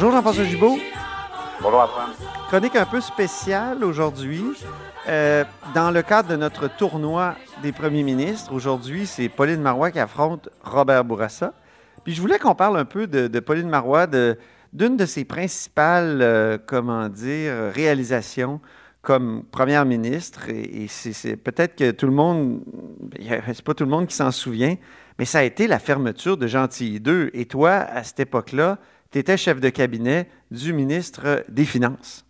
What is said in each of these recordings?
Bonjour Jean-François Gibault. Bonjour Antoine. Chronique un peu spéciale aujourd'hui. Euh, dans le cadre de notre tournoi des premiers ministres, aujourd'hui, c'est Pauline Marois qui affronte Robert Bourassa. Puis je voulais qu'on parle un peu de, Pauline Marois, d'une de, ses principales, euh, comment dire, réalisations comme première ministre. Et, c'est peut-être que tout le monde, c'est pas tout le monde qui s'en souvient, mais ça a été la fermeture de Gentilly 2. Et toi, à cette époque-là, tu étais chef de cabinet du ministre des Finances.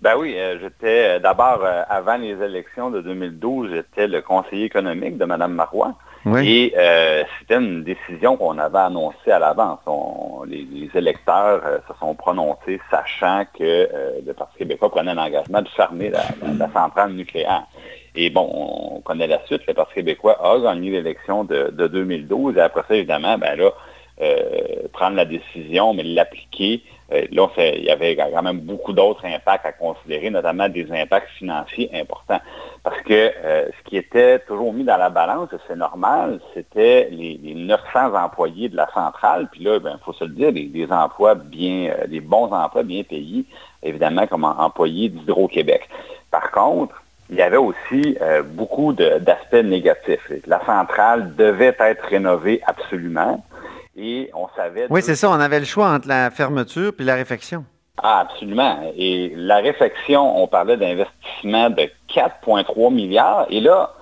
Ben oui, euh, j'étais euh, d'abord, euh, avant les élections de 2012, j'étais le conseiller économique de Mme Marois. Et c'était une décision qu'on avait annoncée à l'avance. Les, électeurs se sont prononcés sachant que le Parti québécois prenait l'engagement de fermer la, centrale nucléaire. Et bon, on connaît la suite. Le Parti québécois a gagné l'élection de, de, 2012. Et après ça, évidemment, ben là, euh, prendre la décision, mais l'appliquer. Euh, là, il y avait quand même beaucoup d'autres impacts à considérer, notamment des impacts financiers importants. Parce que euh, ce qui était toujours mis dans la balance, c'est normal, c'était les, 900 employés de la centrale. Puis là, il ben, faut se le dire, des, emplois bien, des bons emplois bien payés, évidemment, comme employés d'Hydro-Québec. Par contre, il y avait aussi beaucoup d'aspects négatifs. La centrale devait être rénovée absolument. Et on savait... Oui, c'est ça, on avait le choix entre la fermeture puis la réfection. Ah, absolument. Et la réfection, on parlait d'investissement de 4,3 milliards. Et là,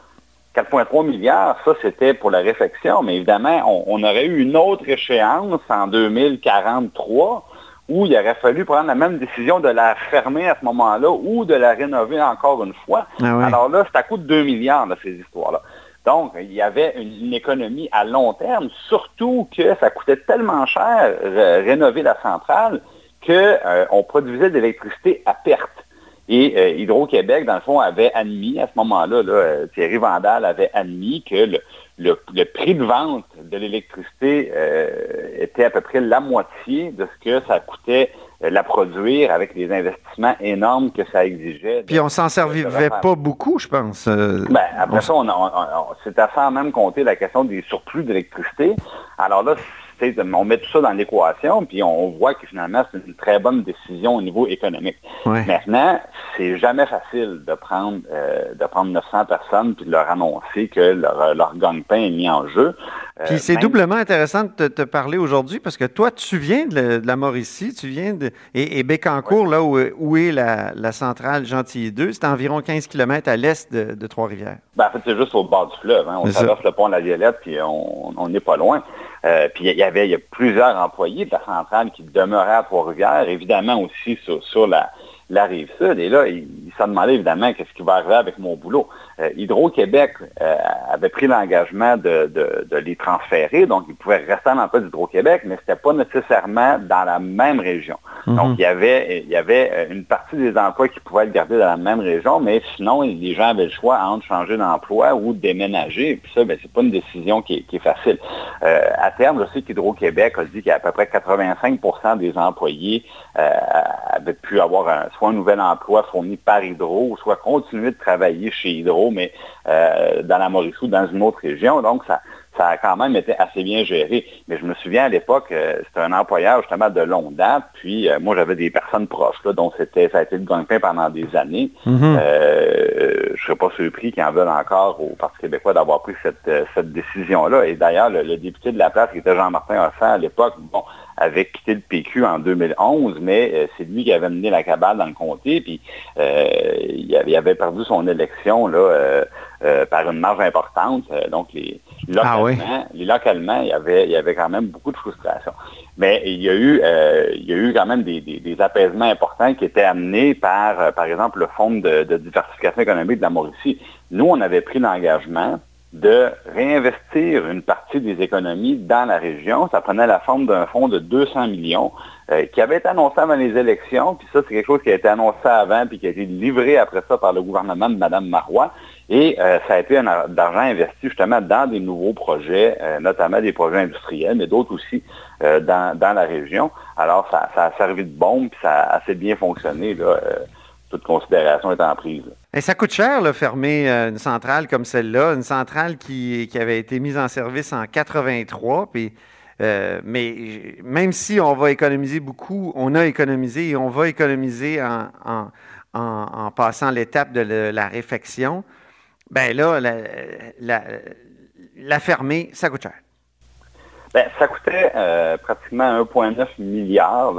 4,3 milliards, ça c'était pour la réfection, mais évidemment, on, aurait eu une autre échéance en 2043 où il aurait fallu prendre la même décision de la fermer à ce moment-là ou de la rénover encore une fois. Ah Alors là, c'est à coût de 2 milliards, de ces histoires-là. Donc, il y avait une, économie à long terme, surtout que ça coûtait tellement cher euh, rénover la centrale qu'on euh, produisait de l'électricité à perte. Et euh, Hydro-Québec, dans le fond, avait admis, à ce moment-là, Thierry Vandal avait admis que le, prix de vente de l'électricité était à peu près la moitié de ce que ça coûtait la produire avec les investissements énormes que ça exigeait. Puis on s'en servait pas beaucoup, je pense. Euh, ben, après ça, on, c'est à ça même compter la question des surplus d'électricité. Alors là, on met tout ça dans l'équation, puis on voit que finalement, c'est une très bonne décision au niveau économique. Maintenant, c'est jamais facile de prendre, euh, de prendre 900 personnes puis de leur annoncer que leur, leur gagne-pain est mis en jeu. Euh, puis c'est doublement intéressant de te, parler aujourd'hui parce que toi, tu viens de, la Mauricie, tu viens de. Et, Bécancourt, là où, est la, centrale Gentilly 2, c'est environ 15 km à l'est de, Trois-Rivières. Ben, en fait, c'est juste au bord du fleuve. Hein. On traverse le pont de la Violette, puis on n'est pas loin. Euh, puis il y avait plusieurs employés de la centrale qui demeuraient à Trois-Rivières, évidemment aussi sur, la, rive sud. Et là, s'est demandé évidemment qu'est-ce qui va arriver avec mon boulot. Euh, Hydro-Québec euh, avait pris l'engagement de, les transférer, donc ils pouvaient rester en emploi d'Hydro-Québec, mais ce n'était pas nécessairement dans la même région. Mhm. Donc, il y, avait, il y avait euh, une partie des emplois qui pouvaient être gardés dans la même région, mais sinon, les gens avaient le choix entre changer d'emploi ou déménager. Et puis ça, ben, c'est pas une décision qui est, facile. à terme, je sais qu'Hydro-Québec a dit qu'à peu près 85% des employés avaient pu avoir soit un nouvel emploi fourni par Hydro, soit continuer de travailler chez Hydro mais euh, dans la Mauricie ou dans une autre région. Donc, ça, ça a quand même été assez bien géré. Mais je me souviens à l'époque, euh, c'était un employeur justement de longue date. Puis euh, moi, j'avais des personnes proches là, dont c'était, ça a été le gagne-pain pendant des années. Mhm. je ne serais pas surpris qu'ils en veulent encore au Parti québécois d'avoir pris cette, cette décision-là. Et d'ailleurs, le, député de la place, qui était Jean-Martin Hoffin à l'époque, bon, avait quitté le PQ en 2011, mais c'est lui qui avait mené la cabale dans le comté. Puis il avait, il, avait, perdu son élection là, par une marge importante. donc les ah localement, localement, il y, avait, il y avait quand même beaucoup de frustration. Mais il y a eu, euh, il y a eu quand même des, des, apaisements importants qui étaient amenés par, euh, par exemple, le Fonds de, de, diversification économique de la Mauricie. Nous, on avait pris l'engagement de réinvestir une partie des économies dans la région. Ça prenait la forme d'un fonds de 200 millions euh, qui avait été annoncé avant les élections, puis ça, c'est quelque chose qui a été annoncé avant, puis qui a été livré après ça par le gouvernement de Mme Marois. Et euh, ça a été d'argent investi justement dans des nouveaux projets, euh, notamment des projets industriels, mais d'autres aussi dans, la région. Alors, ça, a servi de bombe, puis ça a assez bien fonctionné. Toute considération étant prise. Et ça coûte cher, de fermer euh, une centrale comme celle-là, une centrale qui, qui, avait été mise en service en 83, puis euh, mais même si on va économiser beaucoup, on a économisé et on va économiser en, en, en, passant l'étape de la réfection, ben là, la fermer, ça coûte cher. Ben, ça coûtait euh, pratiquement 1,9 milliard,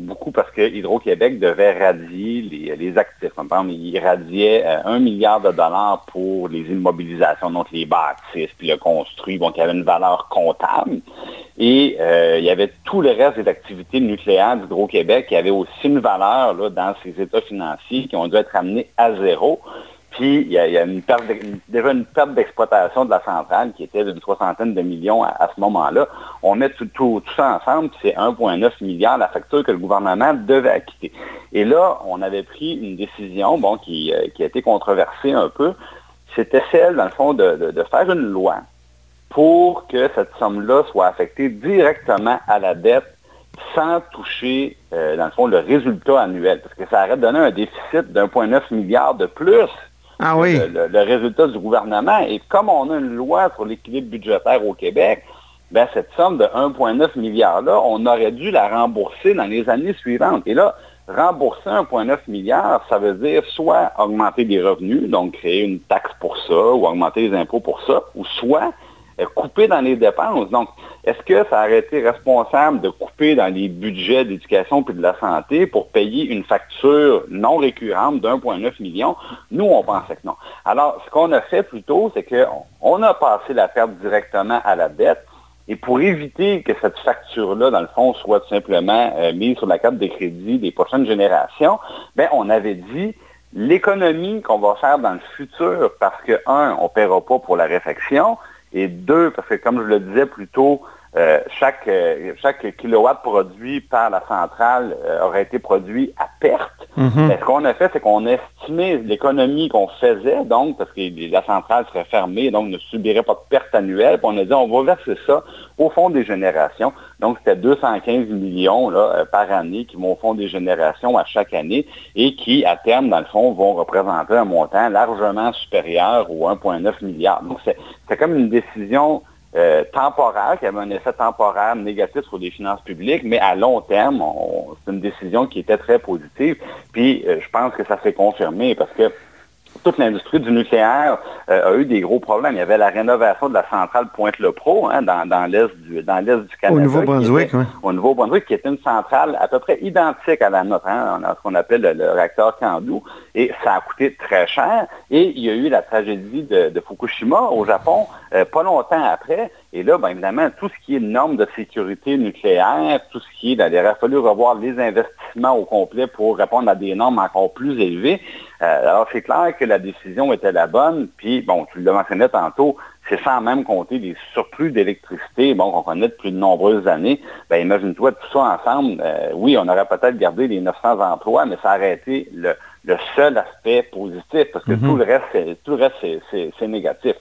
beaucoup parce que Hydro-Québec devait radier les, actifs. Par exemple, il radiait euh, 1 milliard de dollars pour les immobilisations, donc les bâtisses, puis le construit, bon, qui avait une valeur comptable. Et euh, il y avait tout le reste des activités nucléaires d'Hydro-Québec qui avaient aussi une valeur dans ces états financiers qui ont dû être amenés à zéro. Puis, il y a, une perte déjà une perte d'exploitation de la centrale qui était d'une soixantaine de millions à, ce moment-là. On met tout, ça ensemble, puis c'est 1,9 milliard la facture que le gouvernement devait acquitter. Et là, on avait pris une décision, bon, qui, euh, a été controversée un peu. C'était celle, dans le fond, de, faire une loi pour que cette somme-là soit affectée directement à la dette sans toucher, euh, dans le fond, le résultat annuel. Parce que ça aurait donné un déficit d'1,9 milliard de plus ah oui. le, résultat du gouvernement. Et comme on a une loi sur l'équilibre budgétaire au Québec, ben, cette somme de 1,9 milliard-là, on aurait dû la rembourser dans les années suivantes. Et là, rembourser 1,9 milliard, ça veut dire soit augmenter des revenus, donc créer une taxe pour ça, ou augmenter les impôts pour ça, ou soit couper dans les dépenses. Donc, est-ce que ça aurait été responsable de couper dans les budgets d'éducation puis de la santé pour payer une facture non récurrente d'1,9 million? Nous, on pensait que non. Alors, ce qu'on a fait plutôt, c'est qu'on a passé la perte directement à la dette. Et pour éviter que cette facture-là, dans le fond, soit tout simplement euh, mise sur la carte de crédit des prochaines générations, ben, on avait dit l'économie qu'on va faire dans le futur, parce que, un, on ne paiera pas pour la réflexion, et deux, parce que comme je le disais plus tôt, euh, chaque, euh, chaque kilowatt produit par la centrale euh, aurait été produit à perte. Mhm. ce qu'on a fait, c'est qu'on a estimé l'économie qu'on faisait, donc, parce que la centrale serait fermée, donc ne subirait pas de perte annuelle. Puis on a dit, on va verser ça au fond des générations. Donc, c'était 215 millions là, par année qui vont au fond des générations à chaque année et qui, à terme, dans le fond, vont représenter un montant largement supérieur aux 1,9 milliard. Donc, c'est comme une décision euh, temporaire, qui avait un effet temporaire négatif sur les finances publiques, mais à long terme, c'est une décision qui était très positive. Puis euh, je pense que ça s'est confirmé parce que toute l'industrie du nucléaire euh, a eu des gros problèmes. Il y avait la rénovation de la centrale Pointe-le-Pro hein, dans, dans l'est du dans l'est du Canada. Au Nouveau-Brunswick, oui. Au Nouveau-Brunswick, qui était une centrale à peu près identique à la nôtre, hein, ce qu'on appelle le, réacteur Kandu, et ça a coûté très cher. Et il y a eu la tragédie de, Fukushima au Japon euh, pas longtemps après. Et là, bien évidemment, tout ce qui est normes de sécurité nucléaire, tout ce qui est, il aurait fallu revoir les investissements au complet pour répondre à des normes encore plus élevées. Euh, alors, c'est clair que la décision était la bonne. Puis, bon, tu le mentionnais tantôt, c'est sans même compter les surplus d'électricité, bon, qu'on connaît depuis de nombreuses années. Ben, imagine-toi tout ça ensemble. Euh, oui, on aurait peut-être gardé les 900 emplois, mais ça aurait été le, seul aspect positif, parce que mm-hmm. tout le reste, tout le reste, c'est négatif.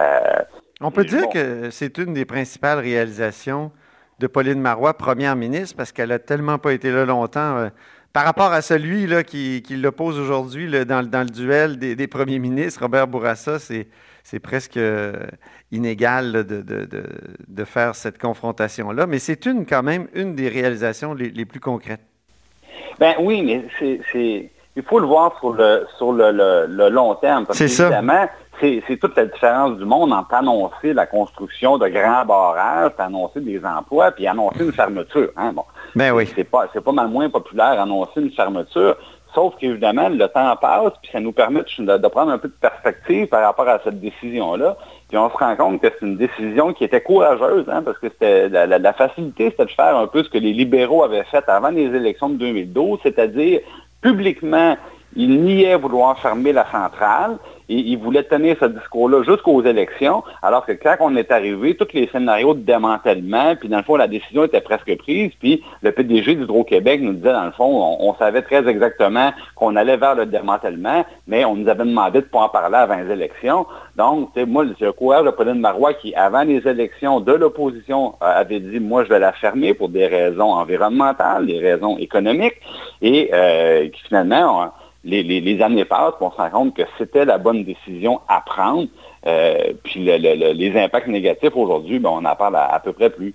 Euh, on peut dire que c'est une des principales réalisations de Pauline Marois, première ministre, parce qu'elle a tellement pas été là longtemps. Euh, par rapport à celui là, qui, l'oppose aujourd'hui dans, dans, le duel des, premiers ministres, Robert Bourassa, c'est presque euh, inégal de, de, faire cette confrontation-là. Mais c'est une quand même une des réalisations les, plus concrètes. Ben oui, mais c'est il faut le voir sur le sur le, long terme. Parce qu'évidemment, c'est toute la différence du monde entre annoncer la construction de grands barrages, annoncer des emplois, puis annoncer une fermeture. Hein? Bon. Ben oui. C'est pas, c'est pas mal moins populaire annoncer une fermeture. Sauf qu'évidemment, le temps passe, puis ça nous permet de, prendre un peu de perspective par rapport à cette décision-là. Puis on se rend compte que c'est une décision qui était courageuse, hein, parce que c'était la, la, facilité, c'était de faire un peu ce que les libéraux avaient fait avant les élections de 2012, c'est-à-dire publiquement, il niait vouloir fermer la centrale et il voulait tenir ce discours-là jusqu'aux élections, alors que quand on est arrivé, tous les scénarios de démantèlement, puis dans le fond, la décision était presque prise, puis le PDG d'Hydro-Québec nous disait, dans le fond, on, savait très exactement qu'on allait vers le démantèlement, mais on nous avait demandé de ne pas en parler avant les élections. Donc, moi, le coureur de Pauline Marois, qui, avant les élections de l'opposition, euh, avait dit, moi, je vais la fermer pour des raisons environnementales, des raisons économiques, et euh, qui finalement les, années passent, on se rend compte que c'était la bonne décision à prendre. Euh, puis les impacts négatifs aujourd'hui, ben, on en parle à, peu près plus.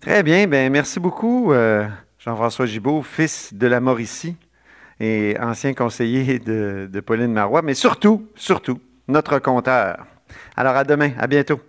Très bien. Ben, merci beaucoup, euh, Jean-François Gibault, fils de la Mauricie et ancien conseiller de, de Pauline Marois, mais surtout, surtout, notre compteur. Alors à demain, à bientôt.